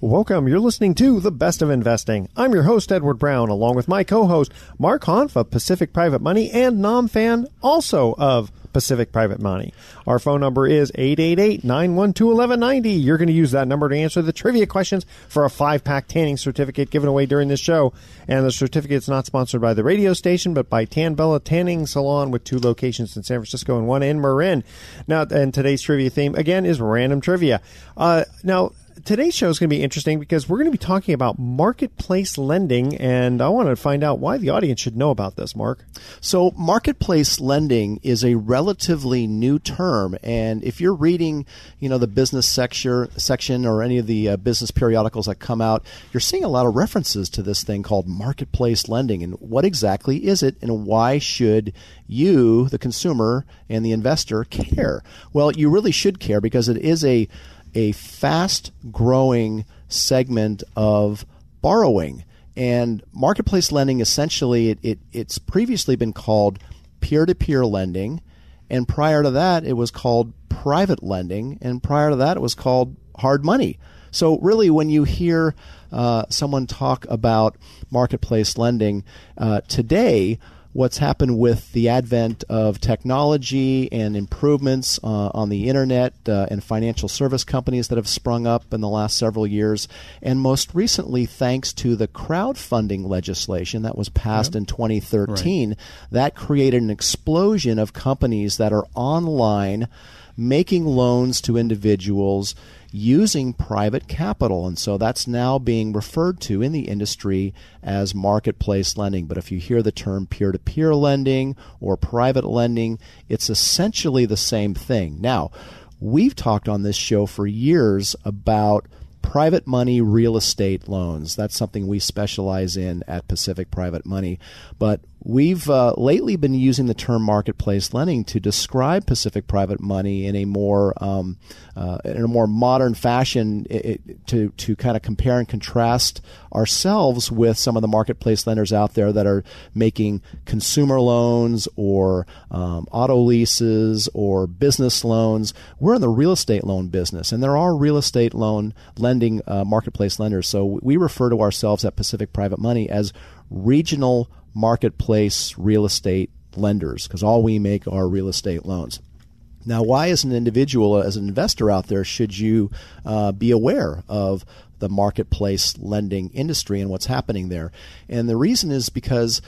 Welcome. You're listening to The Best of Investing. I'm your host, Edward Brown, along with my co host, Mark Hanf of Pacific Private Money and Nom Phan, also of Pacific Private Money. Our phone number is 888 912 1190. You're going to use that number to answer the trivia questions for a five pack tanning certificate given away during this show. And the certificate is not sponsored by the radio station, but by Tan Bella Tanning Salon with two locations in San Francisco and one in Marin. Now, and today's trivia theme, again, is random trivia. Uh, now, today's show is going to be interesting because we're going to be talking about marketplace lending, and I want to find out why the audience should know about this, Mark. So, marketplace lending is a relatively new term, and if you're reading, you know, the business section or any of the uh, business periodicals that come out, you're seeing a lot of references to this thing called marketplace lending. And what exactly is it, and why should you, the consumer and the investor, care? Well, you really should care because it is a a fast growing segment of borrowing. And marketplace lending essentially, it, it, it's previously been called peer to peer lending. And prior to that, it was called private lending. And prior to that, it was called hard money. So, really, when you hear uh, someone talk about marketplace lending uh, today, what's happened with the advent of technology and improvements uh, on the internet uh, and financial service companies that have sprung up in the last several years, and most recently, thanks to the crowdfunding legislation that was passed yep. in 2013, right. that created an explosion of companies that are online making loans to individuals using private capital. And so that's now being referred to in the industry as marketplace lending. But if you hear the term peer to peer lending or private lending, it's essentially the same thing. Now, we've talked on this show for years about private money real estate loans. That's something we specialize in at Pacific Private Money. But we've uh, lately been using the term marketplace lending to describe Pacific Private Money in a more um, uh, in a more modern fashion it, it, to to kind of compare and contrast ourselves with some of the marketplace lenders out there that are making consumer loans or um, auto leases or business loans. We're in the real estate loan business, and there are real estate loan lending uh, marketplace lenders. So we refer to ourselves at Pacific Private Money as regional marketplace real estate lenders because all we make are real estate loans. Now, why, as an individual, as an investor out there, should you uh, be aware of the marketplace lending industry and what's happening there? And the reason is because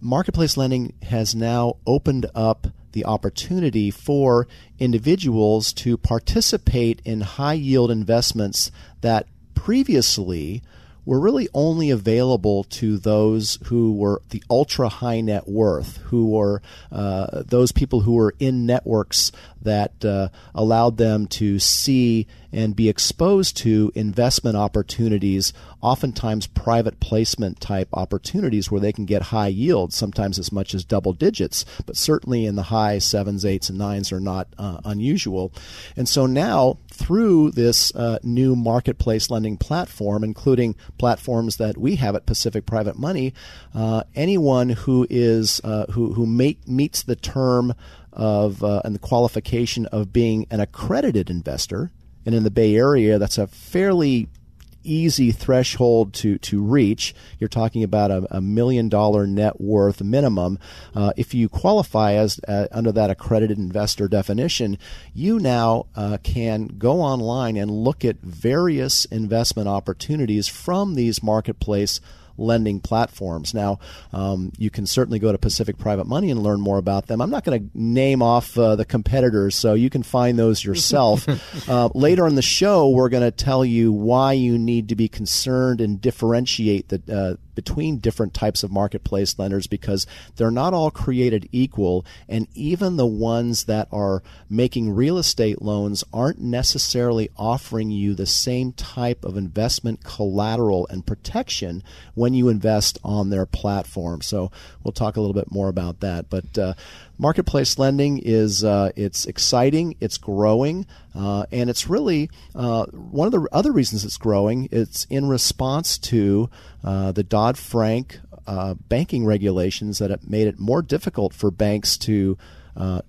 marketplace lending has now opened up the opportunity for individuals to participate in high yield investments that previously were really only available to those who were the ultra high net worth, who were uh, those people who were in networks that uh, allowed them to see and be exposed to investment opportunities, oftentimes private placement type opportunities where they can get high yields, sometimes as much as double digits, but certainly in the high sevens, eights, and nines are not uh, unusual. And so now, through this uh, new marketplace lending platform, including platforms that we have at Pacific Private Money, uh, anyone who is uh, who who make, meets the term of uh, and the qualification of being an accredited investor and in the Bay Area, that's a fairly easy threshold to, to reach. You're talking about a, a million dollar net worth minimum. Uh, if you qualify as uh, under that accredited investor definition, you now uh, can go online and look at various investment opportunities from these marketplace lending platforms. Now, um, you can certainly go to Pacific Private Money and learn more about them. I'm not going to name off uh, the competitors, so you can find those yourself. uh, later in the show, we're going to tell you why you need to be concerned and differentiate the uh, between different types of marketplace lenders because they're not all created equal, and even the ones that are making real estate loans aren't necessarily offering you the same type of investment collateral and protection when you invest on their platform. So we'll talk a little bit more about that. But uh, marketplace lending is uh, it's exciting, it's growing, uh, and it's really uh, one of the other reasons it's growing. It's in response to uh, the Dodd Frank uh, banking regulations that have made it more difficult for banks to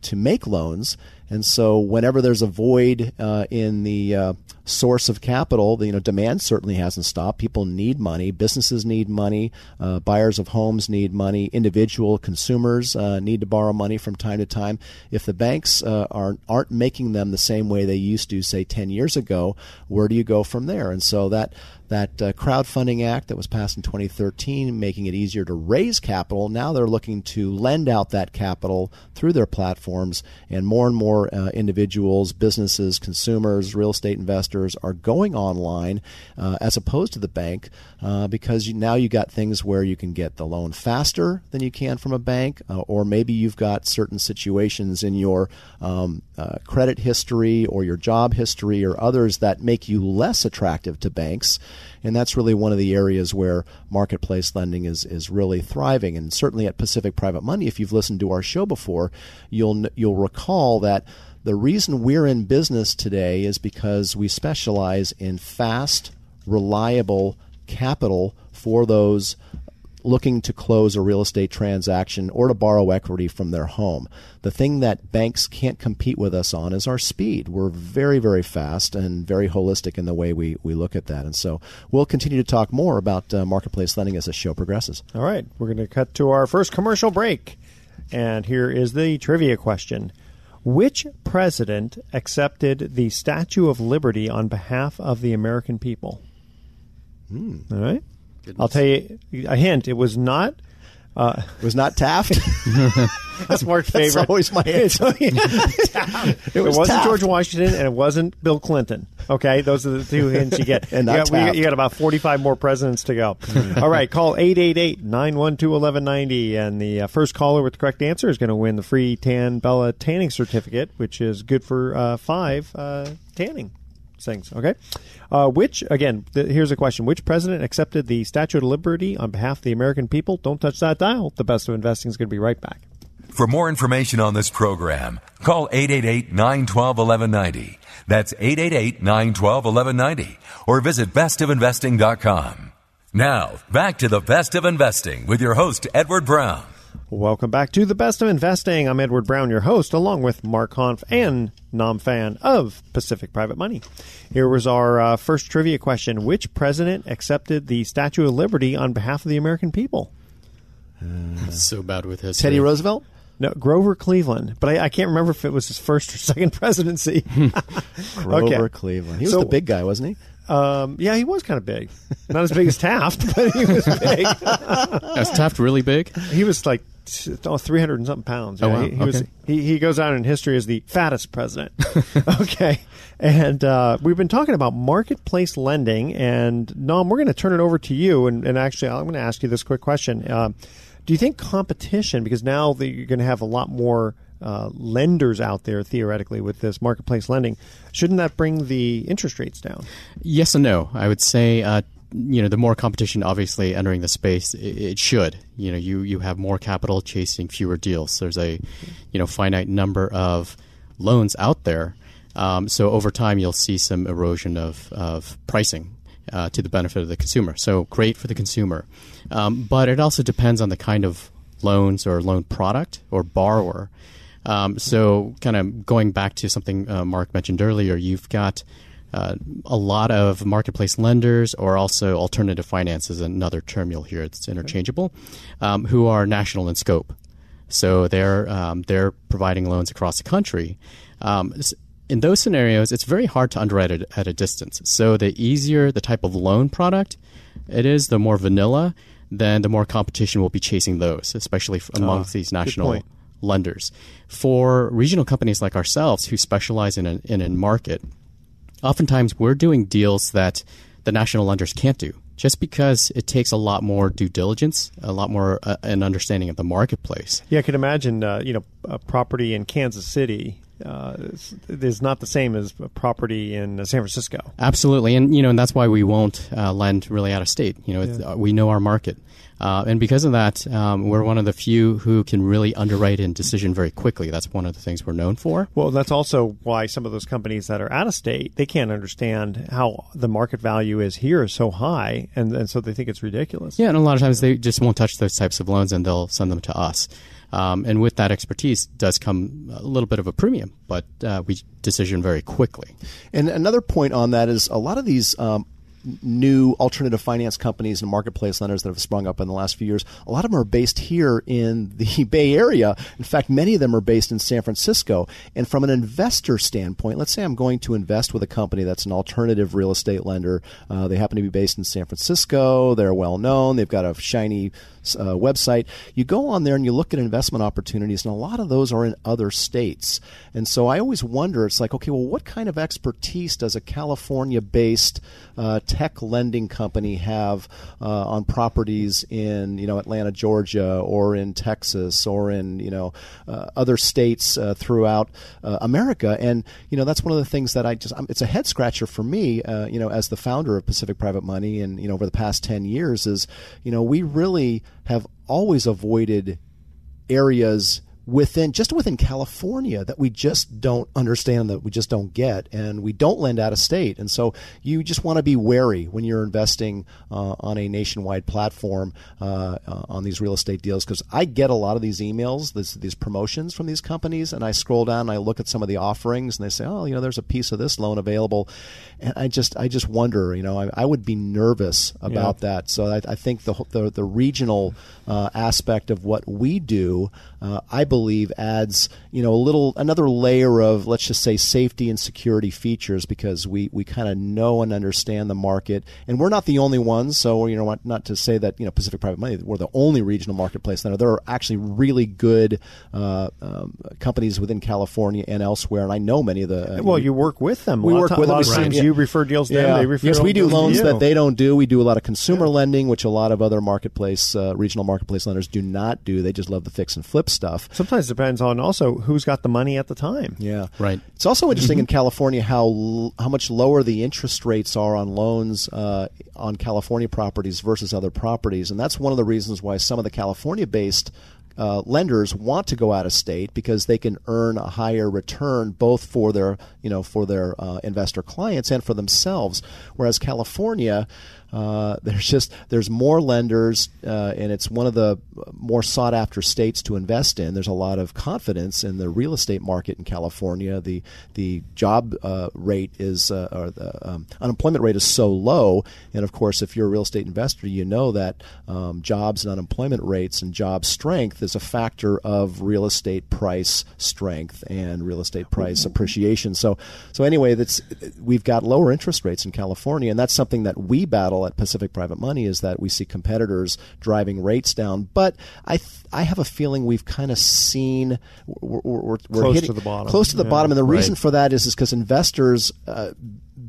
to make loans. And so, whenever there's a void uh, in the uh, source of capital, you know, demand certainly hasn't stopped. People need money. Businesses need money. Uh, buyers of homes need money. Individual consumers uh, need to borrow money from time to time. If the banks uh, aren't aren't making them the same way they used to, say, ten years ago, where do you go from there? And so that that uh, crowdfunding act that was passed in 2013, making it easier to raise capital. Now they're looking to lend out that capital through their platforms, and more and more uh, individuals, businesses, consumers, real estate investors are going online uh, as opposed to the bank uh, because you, now you've got things where you can get the loan faster than you can from a bank, uh, or maybe you've got certain situations in your um, uh, credit history or your job history or others that make you less attractive to banks. And that's really one of the areas where marketplace lending is, is really thriving. And certainly at Pacific Private Money, if you've listened to our show before, you'll, you'll recall that the reason we're in business today is because we specialize in fast, reliable capital for those looking to close a real estate transaction or to borrow equity from their home. The thing that banks can't compete with us on is our speed. We're very, very fast and very holistic in the way we, we look at that. And so we'll continue to talk more about uh, marketplace lending as the show progresses. All right. We're going to cut to our first commercial break. And here is the trivia question. Which president accepted the Statue of Liberty on behalf of the American people? Hmm. All right. I'll tell you a hint. It was not. Uh, It was not Taft. that's Mark's That's favorite. always my answer. it, was wasn't Taft. George Washington, and it wasn't Bill Clinton. Okay, those are the two hints you get. And you, got, we got- Taft. you got about forty-five more presidents to go. All right, call 888-912-1190, and the uh, first caller with the correct answer is going to win the free Tan Bella tanning certificate, which is good for uh, five uh, tanning things. Okay, uh, which again, th- here's a question: Which president accepted the Statue of Liberty on behalf of the American people? Don't touch that dial. The best of investing is going to be right back. For more information on this program, call 888-912-1190. That's 888-912-1190 or visit bestofinvesting.com. Now, back to the best of investing with your host, Edward Brown. Welcome back to the best of investing. I'm Edward Brown, your host, along with Mark Hanf and Nam Phan of Pacific Private Money. Here was our uh, first trivia question: Which president accepted the Statue of Liberty on behalf of the American people? so bad with history. Teddy Roosevelt? No, Grover Cleveland, but I, I can't remember if it was his first or second presidency. Grover Okay. Cleveland. He was So- the big guy, wasn't he? Um, yeah, he was kind of big, not as big as Taft, but he was big. Is Taft really big? He was like oh, 300 and something pounds. Oh, wow. he, he was he, he goes out in history as the fattest president. okay. And uh, we've been talking about marketplace lending. And, Nom, we're going to turn it over to you. And, and actually, I'm going to ask you this quick question. Uh, do you think competition, because now that you're going to have a lot more uh, lenders out there theoretically with this marketplace lending, shouldn't that bring the interest rates down? Yes and no. I would say, uh, you know, the more competition obviously entering the space, it, it should. You know, you, you have more capital chasing fewer deals. There's a, you know, finite number of loans out there. Um, so over time, you'll see some erosion of, of pricing uh, to the benefit of the consumer. So great for the consumer. Um, but it also depends on the kind of loans or loan product or borrower. Um, so, kind of going back to something uh, Mark mentioned earlier, you've got uh, a lot of marketplace lenders, or also alternative finance is another term you'll hear. It's interchangeable, um, who are national in scope. So they're um, they're providing loans across the country. Um, in those scenarios, it's very hard to underwrite it at a distance. So the easier the type of loan product it is, the more vanilla, then the more competition will be chasing those, especially amongst these national. Lenders. For regional companies like ourselves who specialize in a, in a market, oftentimes we're doing deals that the national lenders can't do just because it takes a lot more due diligence, a lot more uh, an understanding of the marketplace. Yeah, I can imagine. Uh, you know, a property in Kansas City uh, is, not the same as a property in San Francisco. Absolutely, and you know, and that's why we won't uh, lend really out of state. You know, it's, uh, we know our market, uh, and because of that, um, we're one of the few who can really underwrite and decision very quickly. That's one of the things we're known for. Well, that's also why some of those companies that are out of state they can't understand how the market value is here is so high, and, and so they think it's ridiculous. Yeah, and a lot of times they just won't touch those types of loans, and they'll send them to us. Um, and with that expertise does come a little bit of a premium, but uh, we decision very quickly. And another point on that is a lot of these um, new alternative finance companies and marketplace lenders that have sprung up in the last few years, a lot of them are based here in the Bay Area. In fact, many of them are based in San Francisco. And from an investor standpoint, let's say I'm going to invest with a company that's an alternative real estate lender. Uh, they happen to be based in San Francisco. They're well known. They've got a shiny uh, website. You go on there and you look at investment opportunities, and a lot of those are in other states. And so I always wonder it's like, okay, well, what kind of expertise does a California based uh, tech lending company have uh, on properties in, you know, Atlanta, Georgia, or in Texas, or in, you know, uh, other states uh, throughout uh, America? And, you know, that's one of the things that I just, I'm, it's a head scratcher for me, you know, as the founder of Pacific Private Money and, you know, over the past 10 years is, you know, we really have always avoided areas within just within California that we just don't understand that we just don't get and we don't lend out of state. And so you just want to be wary when you're investing uh, on a nationwide platform uh, uh, on these real estate deals because I get a lot of these emails this, these promotions from these companies and I scroll down and I look at some of the offerings and they say oh you know there's a piece of this loan available. And I just I just wonder you know I, I would be nervous about yeah. that. So I, I think the, the, the regional uh, aspect of what we do uh, I believe adds you know a little another layer of let's just say safety and security features because we we kind of know and understand the market. And we're not the only ones so you know not to say that you know Pacific Private Money we're the only regional marketplace lender there are actually really good uh, um, companies within California and elsewhere and I know many of the uh, well you work with them. We work with them. times you refer deals to yeah. them they refer yes we do loans that they don't do. We do a lot of consumer yeah. lending which a lot of other marketplace uh, regional marketplace lenders do not do. They just love the fix and flip stuff sometimes depends on also who's got the money at the time. Yeah, right. It's also interesting mm-hmm. in California how how much lower the interest rates are on loans uh, on California properties versus other properties, and that's one of the reasons why some of the California-based uh, lenders want to go out of state because they can earn a higher return both for their you know for their uh, investor clients and for themselves. Whereas California, uh, there's just there's more lenders, uh, and it's one of the more sought after states to invest in. There's a lot of confidence in the real estate market in California. The the job uh, rate is uh, or the um, unemployment rate is so low, and of course, if you're a real estate investor, you know that um, jobs and unemployment rates and job strength is a factor of real estate price strength and real estate price appreciation. So so anyway, that's we've got lower interest rates in California, and that's something that we battle at Pacific Private Money is that we see competitors driving rates down. But I th- I have a feeling we've kind of seen we're, we're, we're close hitting, to the bottom. Close to the yeah. bottom, and the right. reason for that is is because investors. Uh,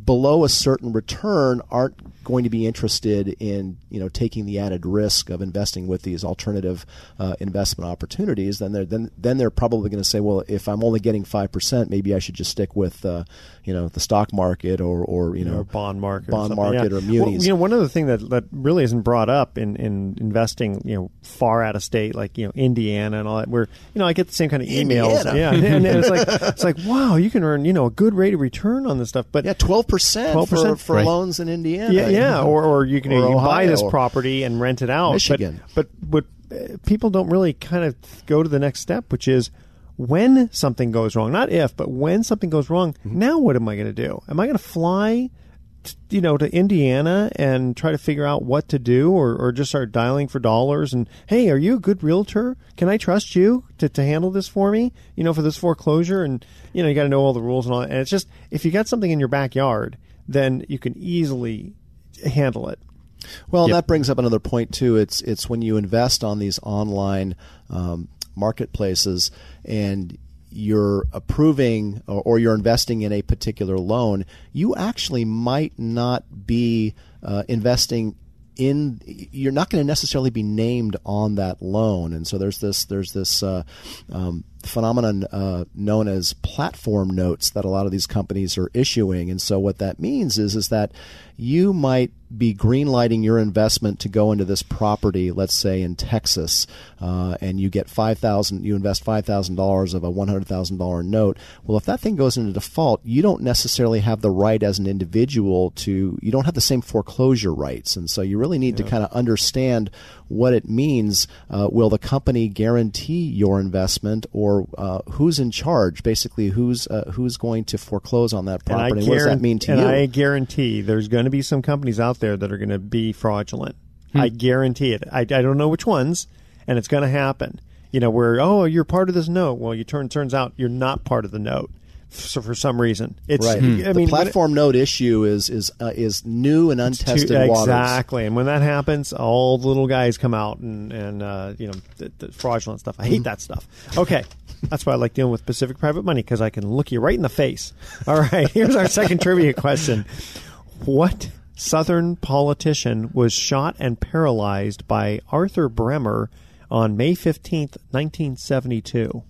below a certain return aren't going to be interested in you know taking the added risk of investing with these alternative uh, investment opportunities, then they're then then they're probably going to say, well, if I'm only getting five percent, maybe I should just stick with uh, you know the stock market or or you know or bond market, bond or market yeah. or munis. Well, you know, one other thing that that really isn't brought up in in investing, you know, far out of state, like you know Indiana and all that, where you know I get the same kind of emails, Indiana. yeah, and, and it's like it's like wow, you can earn you know a good rate of return on this stuff, but yeah, twelve percent for, for right. loans in Indiana, yeah, yeah, or or you can, Or you can buy this property and rent it out. Michigan. But, but what uh, people don't really kind of go to the next step, which is when something goes wrong. Not if, but when something goes wrong. Mm-hmm. Now, what am I going to do? Am I going to fly? You know, to Indiana and try to figure out what to do, or, or just start dialing for dollars. And hey, are you a good realtor? Can I trust you to, to handle this for me? You know, for this foreclosure, and you know, you got to know all the rules and all. that. And it's just if you got something in your backyard, then you can easily handle it. Well, Yep. that brings up another point too. It's it's when you invest on these online um, marketplaces and you're approving or, or you're investing in a particular loan, you actually might not be uh, investing in you're not going to necessarily be named on that loan. And so there's this there's this uh, um, phenomenon uh, known as platform notes that a lot of these companies are issuing and so what that means is is that you might be greenlighting your investment to go into this property, let's say in Texas, uh, and you get five thousand, you invest five thousand dollars of a one hundred thousand dollar note. Well, if that thing goes into default, you don't necessarily have the right as an individual to, you don't have the same foreclosure rights, and so you really need to kind of understand what it means. Uh, will the company guarantee your investment, or uh, who's in charge? Basically, who's uh, who's going to foreclose on that property? what does that mean to and you? I guarantee there's going to be some companies out there that are going to be fraudulent. Hmm. I guarantee it. I, I don't know which ones, and it's going to happen. You know, where oh, you're part of this note. Well, you turn turns out you're not part of the note. So for some reason, it's Right. I the mean, it- platform note issue is is uh, is new and It's too- untested waters. Exactly, and when that happens, all the little guys come out and and uh, you know the, the fraudulent stuff. I hate that stuff. Okay, that's why I like dealing with Pacific Private Money because I can look you right in the face. All right, here's our second trivia question: What Southern politician was shot and paralyzed by Arthur Bremer on May fifteenth, nineteen seventy-two? All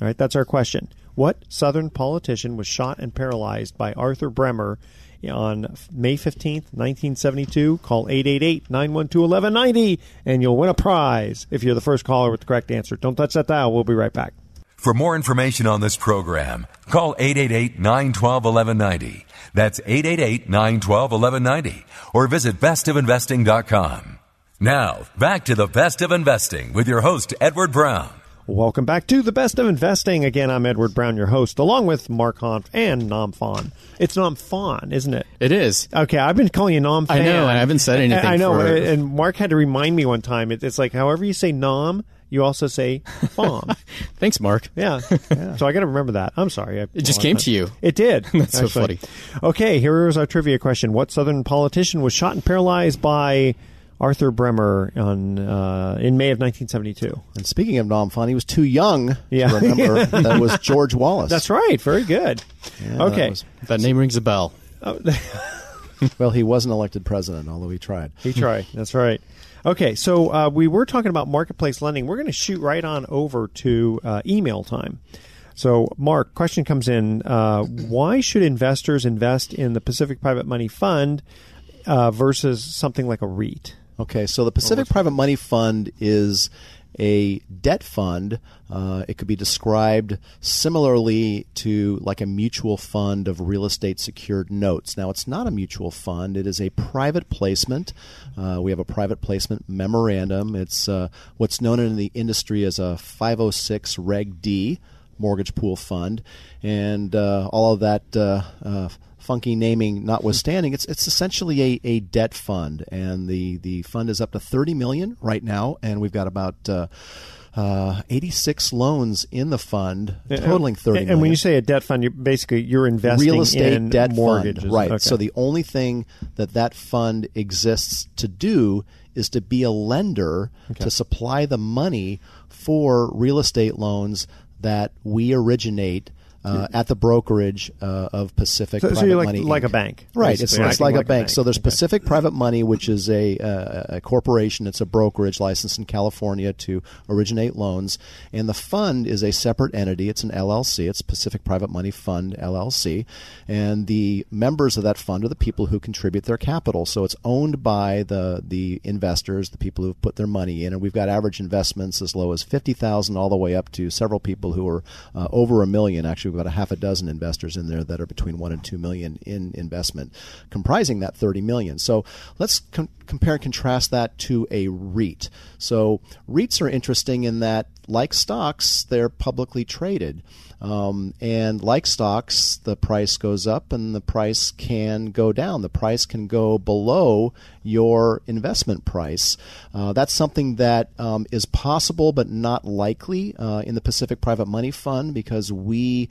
right, that's our question. What Southern politician was shot and paralyzed by Arthur Bremer on May 15th, 1972? Call 888-912-1190 and you'll win a prize if you're the first caller with the correct answer. Don't touch that dial. We'll be right back. For more information on this program, call 888-912-1190. That's 888-912-1190 or visit bestofinvesting.com. Now, back to the best of investing with your host, Edward Brown. Welcome back to the best of investing. Again, I'm Edward Brown, your host, along with Mark Hanf and Nam Fawn. It's Nam Fawn, isn't it? It is. Okay, I've been calling you Nam. I know, and I haven't said anything I know, for- and Mark had to remind me one time. It, it's like however you say Nam, you also say Fawn. Thanks, Mark. Yeah. So I got to remember that. I'm sorry. I- It just came to you. It did. That's so funny. Okay, here is our trivia question. What Southern politician was shot and paralyzed by Arthur Bremer on uh, in May of 1972? And speaking of Nom Fun, he was too young Yeah. to remember that was George Wallace. That's right. Very good. Yeah, that okay. was- That name rings a bell. well, he wasn't elected president, although he tried. He tried. That's right. Okay, so uh, we were talking about marketplace lending. We're going to shoot right on over to uh, email time. So, Mark, question comes in: uh, Why should investors invest in the Pacific Private Money Fund uh, versus something like a REIT? Okay, so the Pacific Private Money Fund is a debt fund. Uh, it could be described similarly to like a mutual fund of real estate secured notes. Now, it's not a mutual fund, it is a private placement. Uh, we have a private placement memorandum. It's uh, what's known in the industry as a 506 Reg D mortgage pool fund. And uh, all of that. Funky naming notwithstanding, it's it's essentially a, a debt fund, and the, the fund is up to thirty million right now, and we've got about uh, uh, eighty six loans in the fund, totaling thirty. And, and when you say a debt fund, you're basically you're investing real estate in debt mortgages, fund, right? Okay. So the only thing that that fund exists to do is to be a lender to supply the money for real estate loans that we originate. Uh, at the brokerage uh, of Pacific So- so Private you're like- Money, like Inc. a bank, right? It's, it's like, like a a bank. bank. So there's Okay. Pacific Private Money, which is a, uh, a corporation. It's a brokerage licensed in California to originate loans, and the fund is a separate entity. It's an LLC. It's Pacific Private Money Fund LLC, and the members of that fund are the people who contribute their capital. So it's owned by the the investors, the people who've put their money in, and we've got average investments as low as fifty thousand all the way up to several people who are uh, over a million. Actually, we've got a half a dozen investors in there that are between one and two million in investment, comprising that thirty million. So let's com- compare and contrast that to a REIT. So REITs are interesting in that, like stocks, they're publicly traded. Um, and like stocks, the price goes up and the price can go down. The price can go below your investment price. Uh, that's something that um, is possible but not likely uh, in the Pacific Private Money Fund because we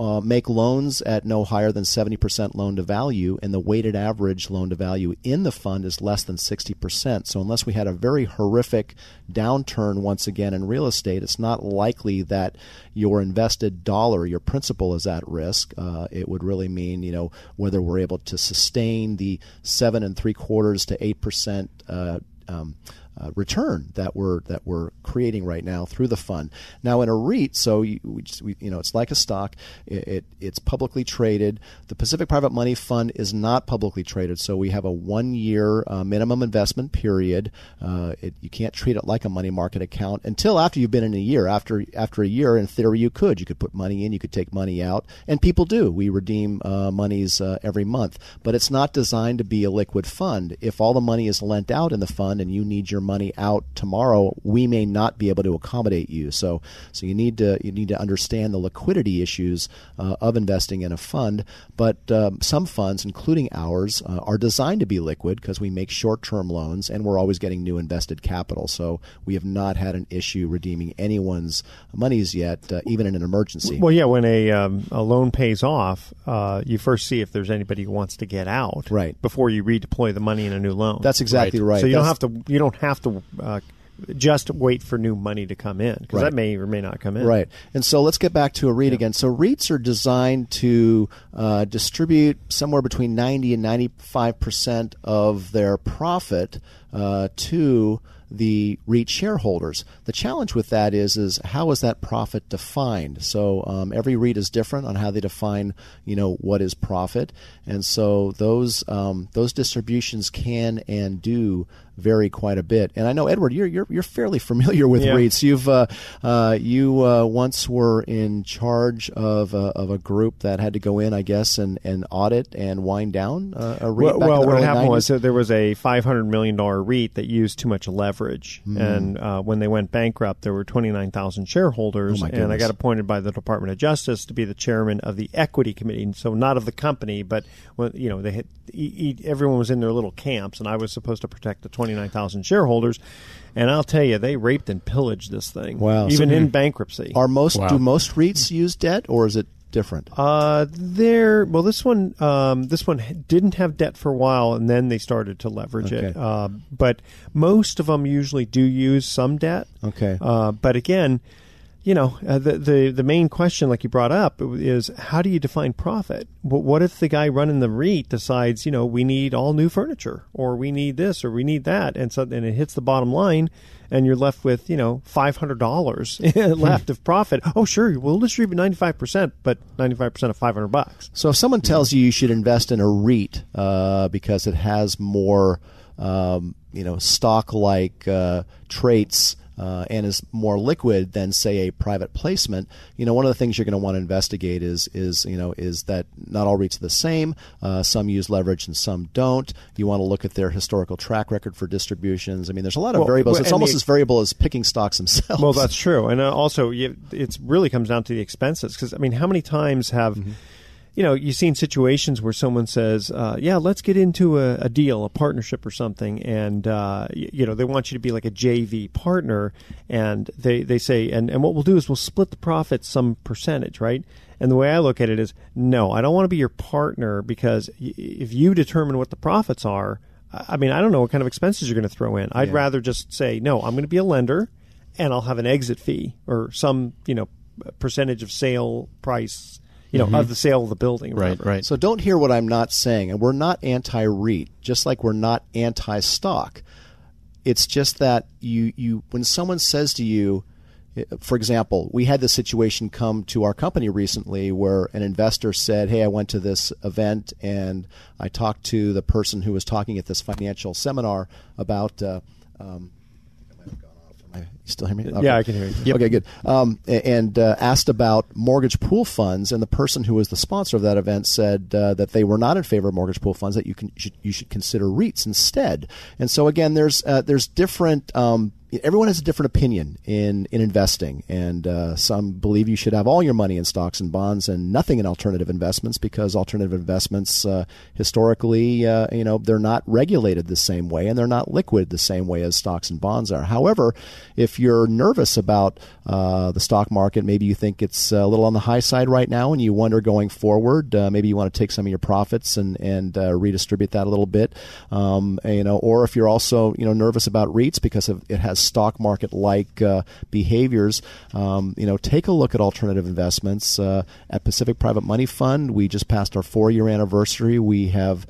uh, make loans at no higher than 70% loan to value, and the weighted average loan to value in the fund is less than 60%. So, unless we had a very horrific downturn once again in real estate, it's not likely that your invested dollar, your principal, is at risk. Uh, it would really mean, you know, whether we're able to sustain the seven and three quarters to eight percent. Uh, um, uh, return that we're that we're creating right now through the fund. Now in a REIT, so you, we just, we, you know it's like a stock. It, it, it's publicly traded. The Pacific Private Money Fund is not publicly traded, so we have a one year uh, minimum investment period. Uh, it, you can't treat it like a money market account until after you've been in a year. After after a year, in theory, you could you could put money in, you could take money out, and people do. We redeem uh, monies uh, every month, but it's not designed to be a liquid fund. If all the money is lent out in the fund and you need your money out tomorrow, we may not be able to accommodate you. So, so you need to you need to understand the liquidity issues uh, of investing in a fund. But um, some funds, including ours, uh, are designed to be liquid because we make short-term loans and we're always getting new invested capital. So we have not had an issue redeeming anyone's monies yet, uh, even in an emergency. Well, yeah, when a um, a loan pays off, uh, you first see if there's anybody who wants to get out, Right. Before you redeploy the money in a new loan. That's exactly right. So you don't have to you don't have to uh, just wait for new money to come in because Right. that may or may not come in. Right. And so let's get back to a REIT again. So REITs are designed to uh, distribute somewhere between 90 and 95% of their profit uh, to the REIT shareholders. The challenge with that is is how is that profit defined? So um, every REIT is different on how they define you know what is profit, and so those um, those distributions can and do vary quite a bit. And I know Edward, you're you're, you're fairly familiar with Yeah. REITs. You've uh, uh, you uh, once were in charge of a, of a group that had to go in, I guess, and, and audit and wind down uh, a REIT. Well, back well what happened 90s. was that there was a five hundred million dollar REIT that used too much leverage, Mm. and uh, when they went bankrupt, there were twenty nine thousand shareholders, Oh, and I got appointed by the Department of Justice to be the chairman of the equity committee. And So not of the company, but when, you know they had everyone was in their little camps, and I was supposed to protect the twenty nine thousand shareholders. And I'll tell you, they raped and pillaged this thing. Wow. even So- in bankruptcy. Are most Wow. do most REITs use debt, or is it different? Uh, there. Well, this one, um, this one didn't have debt for a while, and then they started to leverage it. Okay. Uh, but most of them usually do use some debt. Okay. Uh, but again, you know, uh, the, the the main question, like you brought up, is how do you define profit? What, what if the guy running the REIT decides, you know, we need all new furniture, or we need this, or we need that, and so then it hits the bottom line, and you're left with, you know, five hundred dollars left of profit. Oh, sure, we'll distribute ninety five percent, but ninety five percent of five hundred bucks. So if someone tells you you should invest in a REIT uh, because it has more, um, you know, stock-like uh, traits uh, and is more liquid than, say, a private placement, you know, one of the things you're going to want to investigate is is you know is that not all REITs are the same. Uh, some use leverage and some don't. You want to look at their historical track record for distributions. I mean, there's a lot of Well, variables. well, It's almost the- as variable as picking stocks themselves. Well, that's true, and uh, also you, it really comes down to the expenses. Because I mean, how many times have you know you've seen situations where someone says, uh, "Yeah, let's get into a, a deal, a partnership, or something," and uh, y- you know they want you to be like a JV partner, and they they say, and and what we'll do is we'll split the profits some percentage, right? And the way I look at it is, no, I don't want to be your partner because y- if you determine what the profits are. I I mean, I don't know what kind of expenses you're going to throw in. I'd Yeah. rather just say, no, I'm going to be a lender and I'll have an exit fee or some, you know, percentage of sale price, you know, of the sale of the building. Right, whatever. right. So don't hear what I'm not saying. And we're not anti REIT, just like we're not anti stock. It's just that you, you when someone says to you, eh, for example, we had this situation come to our company recently where an investor said, Hey, I went to this event and I talked to the person who was talking at this financial seminar about. Uh, um, you still hear me? Yeah, I can hear you. Okay, good. Um, and uh, asked about mortgage pool funds, and the person who was the sponsor of that event said uh, that they were not in favor of mortgage pool funds. That you can should, you should consider REITs instead. And so again, there's uh, there's different. Um, everyone has a different opinion in in investing, and uh, some believe you should have all your money in stocks and bonds and nothing in alternative investments because alternative investments uh, historically, uh, you know, they're not regulated the same way and they're not liquid the same way as stocks and bonds are. However, if you're nervous about uh, the stock market, maybe you think it's a little on the high side right now, and you wonder going forward, uh, maybe you want to take some of your profits and and uh, redistribute that a little bit, um, you know, or if you're also you know nervous about REITs because of, it has stock market like uh, behaviors, um, you know, take a look at alternative investments uh, at Pacific Private Money Fund. We just passed our four year anniversary. We have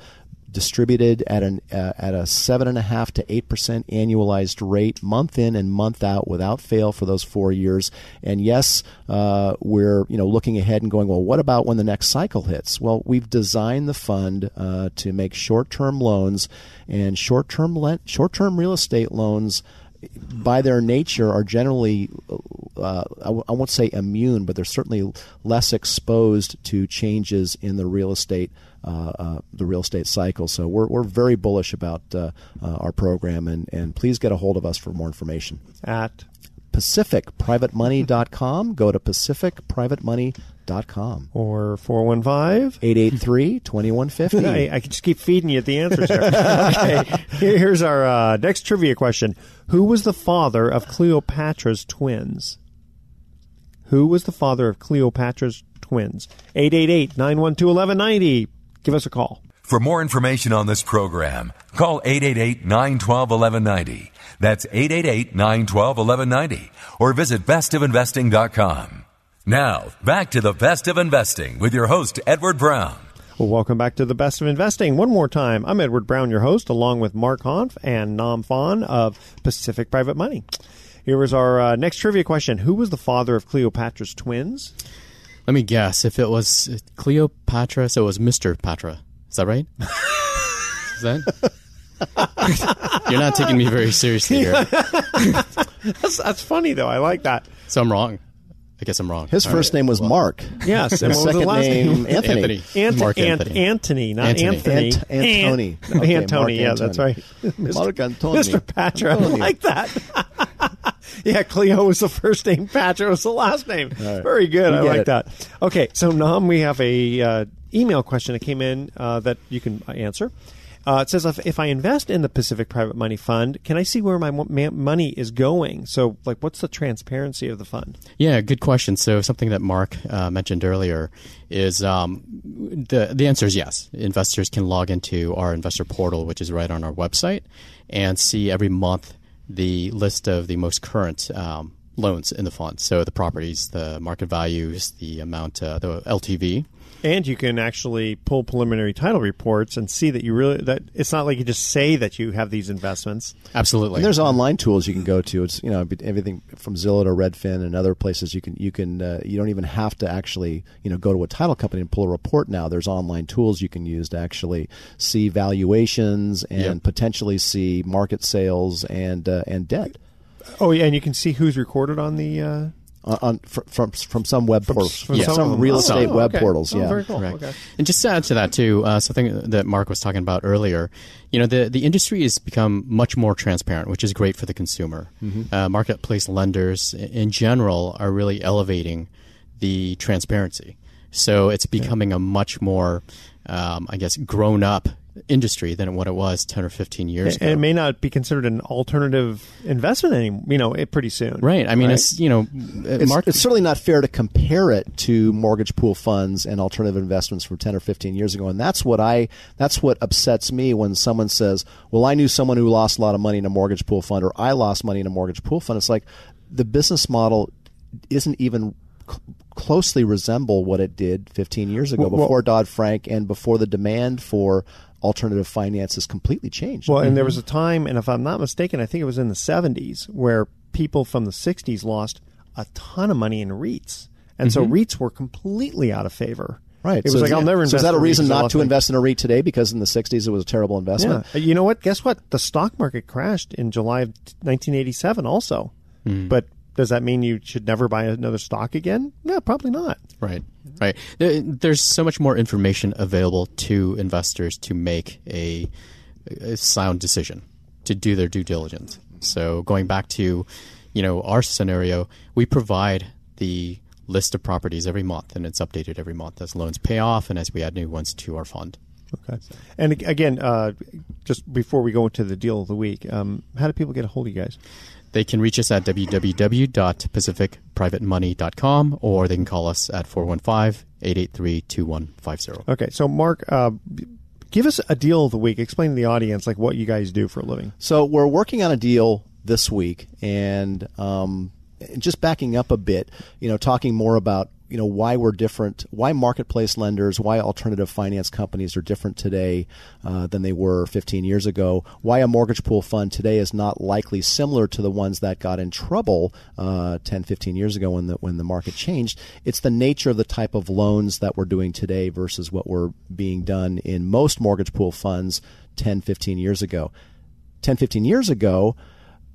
distributed at an uh, at a seven and a half to eight percent annualized rate, month in and month out, without fail for those four years. And yes, uh, we're you know looking ahead and going, well, what about when the next cycle hits? Well, we've designed the fund uh, to make short term loans and short term le- short term real estate loans by their nature are generally uh, I w- I won't say immune, but they're certainly less exposed to changes in the real estate uh, uh, the real estate cycle. So we're, we're very bullish about uh, uh, our program, and, and please get a hold of us for more information. At PacificPrivateMoney.com. Go to PacificPrivateMoney.com. or 415 883 2150. I, I can just keep feeding you the answers there. okay, Here- here's our uh, next trivia question: Who was the father of Cleopatra's twins? Who was the father of Cleopatra's twins? 888-912-1190. Give us a call. For more information on this program, call 888-912-1190. That's 888-912-1190 or visit bestofinvesting.com. Now, back to the best of investing with your host, Edward Brown. Well, welcome back to the Best of Investing. One more time, I'm Edward Brown, your host, along with Mark Hanf and Nam Phan of Pacific Private Money. Here is our uh, next trivia question: Who was the father of Cleopatra's twins? Let me guess. If it was Cleopatra, so it was Mr. Patra. Is that right? Is that? You're not taking me very seriously here. That's, that's funny though. I like that. So I'm wrong. I guess I'm wrong. His All first right. name was Mark. Yes, and His what was the second last name, name? Anthony. Anthony. Ant- Mark Ant- Anthony. Anthony, not Anthony. Anthony. Ant- Antony. Okay, Antony, Mark yeah, that's right. Mr. Mark Antony. Mr. Patra. I like that. yeah, Cleo was the first name, Patra was the last name. Very good. We I like it. that. Okay, so Nam, we have a uh, email question that came in uh, that you can uh, answer. Uh, it says if, if I invest in the Pacific Private Money Fund, can I see where my mo- money is going? So, like, what's the transparency of the fund? Yeah, good question. So something that Mark uh, mentioned earlier is um, the the answer is yes. Investors can log into our investor portal, which is right on our website, and see every month the list of the most current um, loans in the fund. So the properties, the market values, the amount, uh, the LTV. And you can actually pull preliminary title reports and see that you really that it's not like you just say that you have these investments. Absolutely. And there's online tools you can go to. It's you know everything from Zillow to Redfin and other places. You can you can uh, you don't even have to actually you know go to a title company and pull a report now. There's online tools you can use to actually see valuations and Yep. potentially see market sales and uh, and debt Oh yeah, and you can see who's recorded on the. Uh, on, on from from some web portals, from from some some, real Oh, estate oh, web okay. portals. Oh, yeah, very cool. Correct. Okay. And just to add to that too, uh, something that Mark was talking about earlier, you know, the the industry has become much more transparent, which is great for the consumer. Uh, marketplace lenders, in general, are really elevating the transparency. So it's becoming a much more, um, I guess, grown up industry than what it was ten or fifteen years And it may not be considered an alternative investment anymore. You know, it pretty soon. Right. I mean, Right? it's you know, uh, It's, Mark. it's certainly not fair to compare it to mortgage pool funds and alternative investments from 10 or 15 years ago and that's what I that's what upsets me when someone says well I knew someone who lost a lot of money in a mortgage pool fund or I lost money in a mortgage pool fund it's like the business model isn't even cl- closely resemble what it did 15 years ago Well, well- before Dodd-Frank and before the demand for alternative finance has completely changed Well, and there mm-hmm. was a time, and if I'm not mistaken, I think it was in the 70s, where people from the 60s lost a ton of money in REITs, and so mm-hmm. REITs were completely out of favor. Right. It was so, like I'll never. So is invest that a in REITs reason because I not lost to my- invest in a REIT today because in the 60s it was a terrible investment? Yeah. You know what? Guess what? The stock market crashed in July of 1987 also. Mm-hmm. But does that mean you should never buy another stock again? Yeah, probably not. Right, right. There's so much more information available to investors to make a, a sound decision, to do their due diligence. So going back to, you know, our scenario, we provide the list of properties every month, and it's updated every month as loans pay off and as we add new ones to our fund. Okay. And again, uh, just before we go into the deal of the week, um, how do people get a hold of you guys? They can reach us at www.pacificprivatemoney.com or they can call us at 415 883 2150. Okay. So, Mark, uh, give us a deal of the week. Explain to the audience like what you guys do for a living. So we're working on a deal this week, and um, just backing up a bit, you know, talking more about you know why we're different, why marketplace lenders, why alternative finance companies are different today uh, than they were 15 years ago, why a mortgage pool fund today is not likely similar to the ones that got in trouble uh, 10, 15 years ago when the when the market changed. It's the nature of the type of loans that we're doing today versus what were being done in most mortgage pool funds 10, 15 years ago. 10, 15 years ago,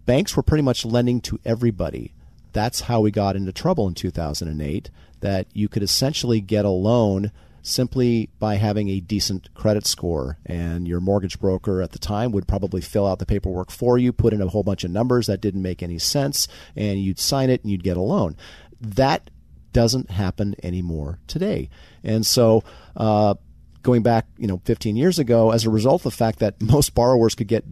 banks were pretty much lending to everybody. That's how we got into trouble in 2008. That you could essentially get a loan simply by having a decent credit score. And your mortgage broker at the time would probably fill out the paperwork for you, put in a whole bunch of numbers that didn't make any sense, and you'd sign it and you'd get a loan. That doesn't happen anymore today. And so, uh, going back, you know, 15 years ago, as a result of the fact that most borrowers could get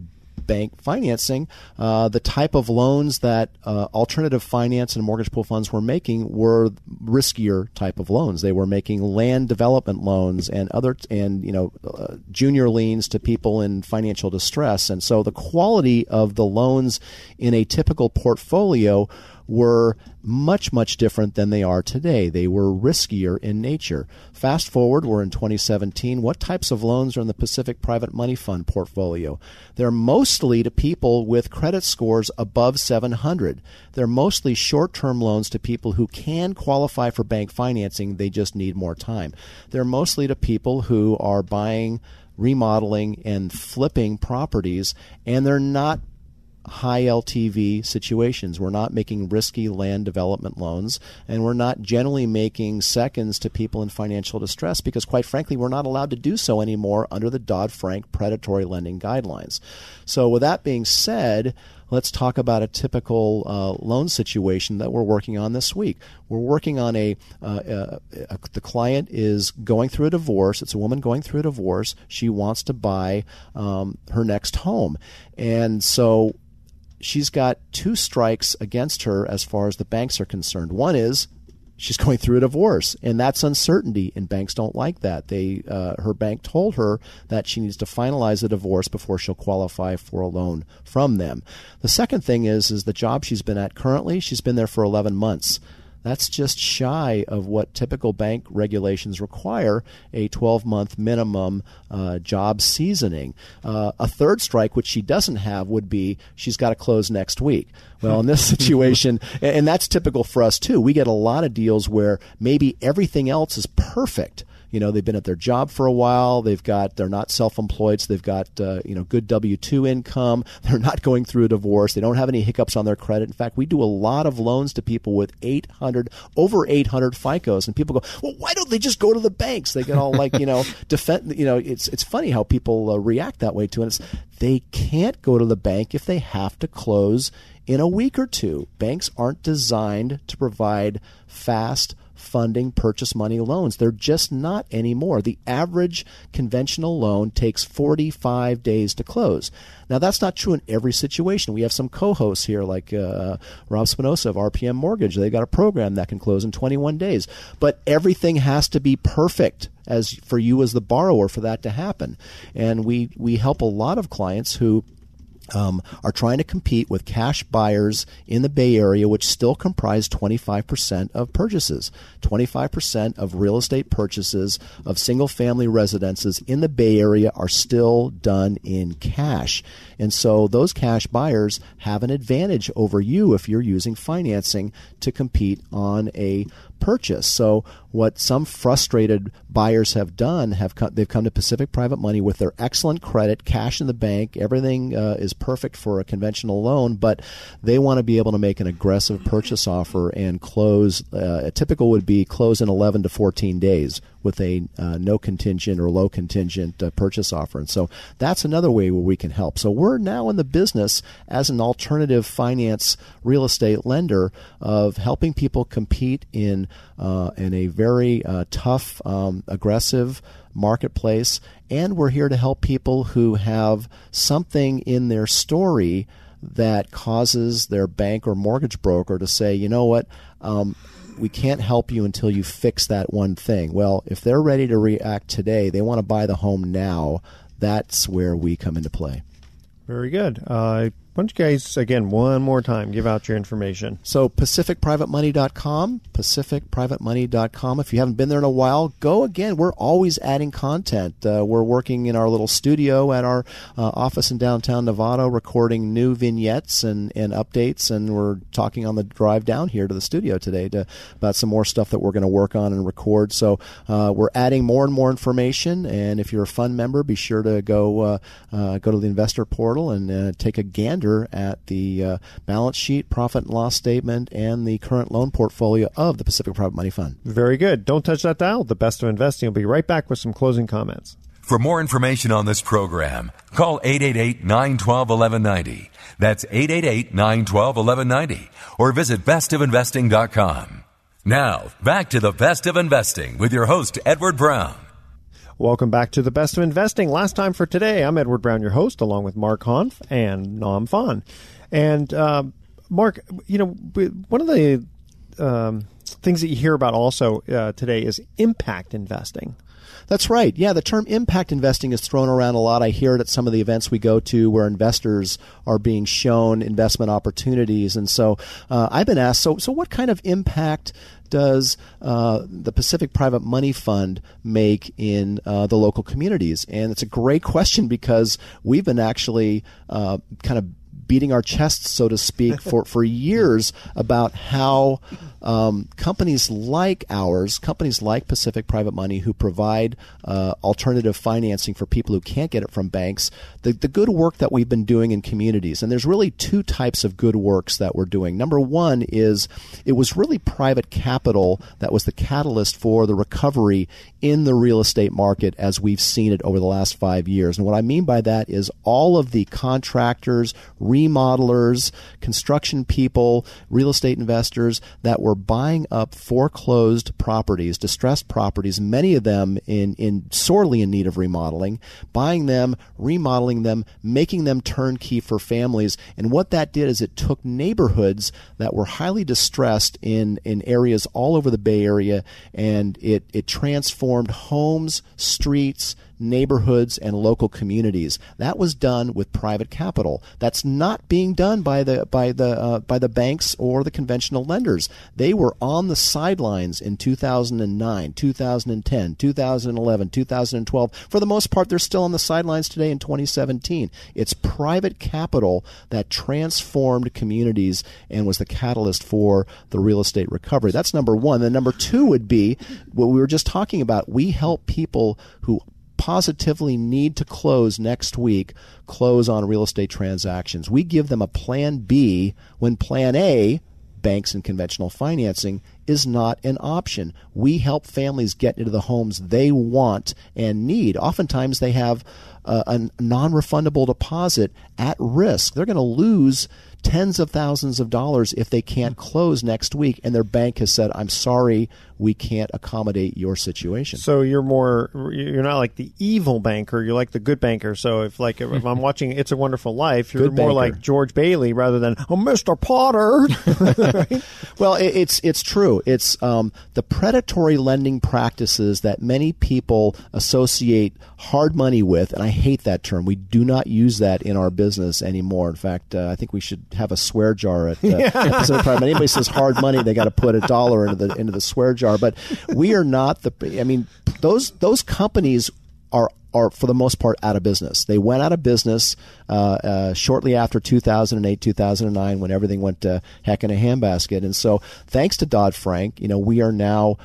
bank financing, uh, the type of loans that uh, alternative finance and mortgage pool funds were making were riskier type of loans. They were making land development loans and other and you know uh, junior liens to people in financial distress, and so the quality of the loans in a typical portfolio were much, much different than they are today. They were riskier in nature. Fast forward, we're in 2017. What types of loans are in the Pacific Private Money Fund portfolio? They're mostly to people with credit scores above 700. They're mostly short term loans to people who can qualify for bank financing, they just need more time. They're mostly to people who are buying remodeling and flipping properties, and they're not high LTV situations. We're not making risky land development loans, and we're not generally making seconds to people in financial distress because, quite frankly, we're not allowed to do so anymore under the Dodd Frank predatory lending guidelines. So, with that being said, let's talk about a typical uh, loan situation that we're working on this week. We're working on a, uh, a, a, the client is going through a divorce. It's a woman going through a divorce. She wants to buy um, her next home, and so she's got two strikes against her as far as the banks are concerned. One is she's going through a divorce, and that's uncertainty, and banks don't like that. They, uh, her bank told her that she needs to finalize the divorce before she'll qualify for a loan from them. The second thing is, is the job she's been at currently. She's been there for 11 months. That's just shy of what typical bank regulations require a 12 month minimum uh, job seasoning. Uh, a third strike, which she doesn't have, would be she's got to close next week. Well, in this situation, and that's typical for us too, we get a lot of deals where maybe everything else is perfect you know they've been at their job for a while. They've got they're not self-employed so they've got uh, you know good w2 income. They're not going through a divorce. They don't have any hiccups on their credit. In fact we do a lot of loans to people with 800 over 800 ficos and people go well why don't they just go to the banks? They get all like you know defend you know it's it's funny how people uh, react that way too and it's they can't go to the bank if they have to close in a week or two. Banks aren't designed to provide fast funding purchase money loans. They're just not anymore. The average conventional loan takes 45 days to close. Now, that's not true in every situation. We have some co hosts here, like uh, Rob Spinoza of RPM Mortgage. They've got a program that can close in 21 days. But everything has to be perfect as for you as the borrower for that to happen. And we, we help a lot of clients who um, are trying to compete with cash buyers in the Bay Area, which still comprise 25% of purchases. 25% of real estate purchases of single family residences in the Bay Area are still done in cash. And so those cash buyers have an advantage over you if you're using financing to compete on a purchase. So what some frustrated buyers have done have come, they've come to Pacific Private Money with their excellent credit, cash in the bank, everything uh, is perfect for a conventional loan, but they want to be able to make an aggressive purchase offer and close. Uh, a typical would be close in 11 to 14 days with a uh, no contingent or low contingent uh, purchase offer. And so that's another way where we can help. So we're now in the business as an alternative finance real estate lender of helping people compete in uh, in a very uh, tough, um, aggressive marketplace. And we're here to help people who have something in their story that causes their bank or mortgage broker to say, you know what, um, we can't help you until you fix that one thing. Well, if they're ready to react today, they want to buy the home now. That's where we come into play. Very good. Uh, why don't you guys, again, one more time, give out your information? So, PacificPrivateMoney.com, PacificPrivateMoney.com. If you haven't been there in a while, go again. We're always adding content. Uh, we're working in our little studio at our uh, office in downtown Novato, recording new vignettes and, and updates. And we're talking on the drive down here to the studio today to, about some more stuff that we're going to work on and record. So, uh, we're adding more and more information. And if you're a fund member, be sure to go uh, uh, go to the investor portal and uh, take a gander at the uh, balance sheet, profit and loss statement, and the current loan portfolio of the Pacific Private Money Fund. Very good. Don't touch that dial. The best of investing. will be right back with some closing comments. For more information on this program, call 888-912-1190. That's 888-912-1190 or visit bestofinvesting.com. Now, back to the best of investing with your host, Edward Brown. Welcome back to the Best of Investing. Last time for today, I'm Edward Brown, your host, along with Mark Hanf and Nam Phan. And uh, Mark, you know, one of the um, things that you hear about also uh, today is impact investing. That's right. Yeah, the term impact investing is thrown around a lot. I hear it at some of the events we go to where investors are being shown investment opportunities. And so uh, I've been asked, so, so what kind of impact does uh, the Pacific Private Money Fund make in uh, the local communities? And it's a great question because we've been actually uh, kind of beating our chests, so to speak, for, for years about how um, companies like ours, companies like Pacific Private Money, who provide uh, alternative financing for people who can't get it from banks, the, the good work that we've been doing in communities. And there's really two types of good works that we're doing. Number one is it was really private capital that was the catalyst for the recovery in the real estate market as we've seen it over the last five years. And what I mean by that is all of the contractors, remodelers, construction people, real estate investors that were buying up foreclosed properties, distressed properties, many of them in, in sorely in need of remodeling, buying them, remodeling them, making them turnkey for families. And what that did is it took neighborhoods that were highly distressed in, in areas all over the Bay Area and it, it transformed homes, streets, neighborhoods and local communities. That was done with private capital. That's not being done by the by the uh, by the banks or the conventional lenders. They were on the sidelines in 2009, 2010, 2011, 2012. For the most part, they're still on the sidelines today in 2017. It's private capital that transformed communities and was the catalyst for the real estate recovery. That's number one. Then number two would be what we were just talking about. We help people who positively need to close next week close on real estate transactions. We give them a plan B when plan A, banks and conventional financing, is not an option. We help families get into the homes they want and need. Oftentimes they have a, non refundable deposit at risk. They're going to lose tens of thousands of dollars if they can't close next week and their bank has said i'm sorry we can't accommodate your situation so you're more you're not like the evil banker you're like the good banker so if like if i'm watching it's a wonderful life you're good more banker. like george bailey rather than oh mr potter right? well it, it's it's true it's um, the predatory lending practices that many people associate hard money with and i hate that term we do not use that in our business anymore in fact uh, i think we should have a swear jar at, uh, yeah. Pacific Private. Anybody says hard money, they got to put a dollar into the into the swear jar. But we are not the. I mean, those those companies are are for the most part out of business. They went out of business uh, uh, shortly after 2008, 2009, when everything went to heck in a handbasket. And so, thanks to Dodd Frank, you know, we are now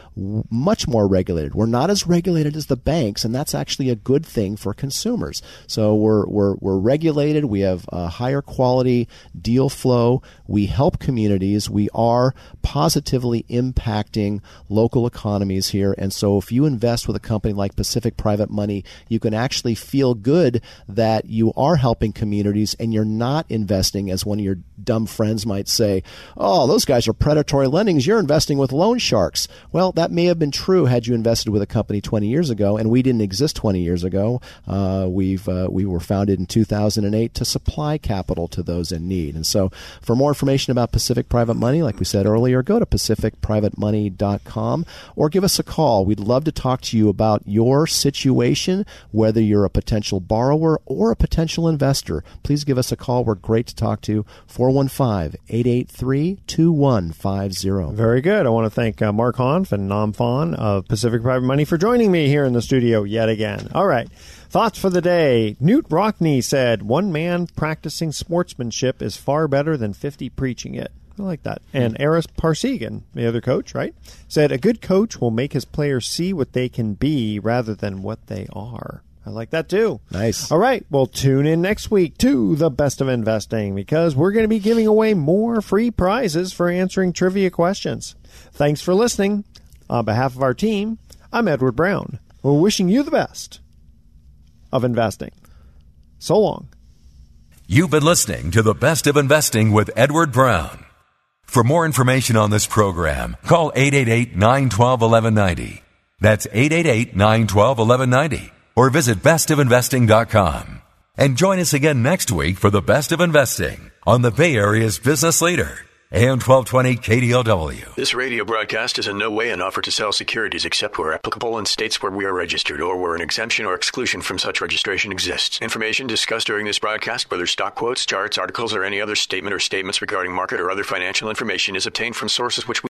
much more regulated. We're not as regulated as the banks, and that's actually a good thing for consumers. So we're we're, we're regulated. We have a higher quality deal flow. We help communities. We are positively impacting local economies here. And so, if you invest with a company like Pacific Private Money, you can actually feel good that you are helping communities and you're not investing, as one of your dumb friends might say, oh, those guys are predatory lendings. You're investing with loan sharks. Well, that may have been true had you invested with a company 20 years ago, and we didn't exist 20 years ago. Uh, we've uh, we were founded in 2008 to supply capital to those in need. And so, for more information about Pacific Private Money, like we said earlier, go to pacificprivatemoney.com or give us a call. We'd love to talk to you about your situation, whether you're a potential borrower or a potential investor. Please give us a call. We're great to talk to. 415 883 2150. Very good. I want to thank uh, Mark Hanf and Nam Phan of Pacific Private Money for joining me here in the studio yet again. All right. Thoughts for the day. Knute Rockne said, One man practicing sportsmanship is far better than 50 preaching it. I like that. And Ara Parseghian, the other coach, right, said, A good coach will make his players see what they can be rather than what they are. I like that too. Nice. All right. Well, tune in next week to the best of investing because we're going to be giving away more free prizes for answering trivia questions. Thanks for listening. On behalf of our team, I'm Edward Brown. We're wishing you the best of investing. So long. You've been listening to the best of investing with Edward Brown. For more information on this program, call 888 912 1190. That's 888 912 1190 or visit bestofinvesting.com. And join us again next week for the best of investing on the Bay Area's business leader, AM 1220 KDOW. This radio broadcast is in no way an offer to sell securities except where applicable in states where we are registered or where an exemption or exclusion from such registration exists. Information discussed during this broadcast, whether stock quotes, charts, articles, or any other statement or statements regarding market or other financial information, is obtained from sources which we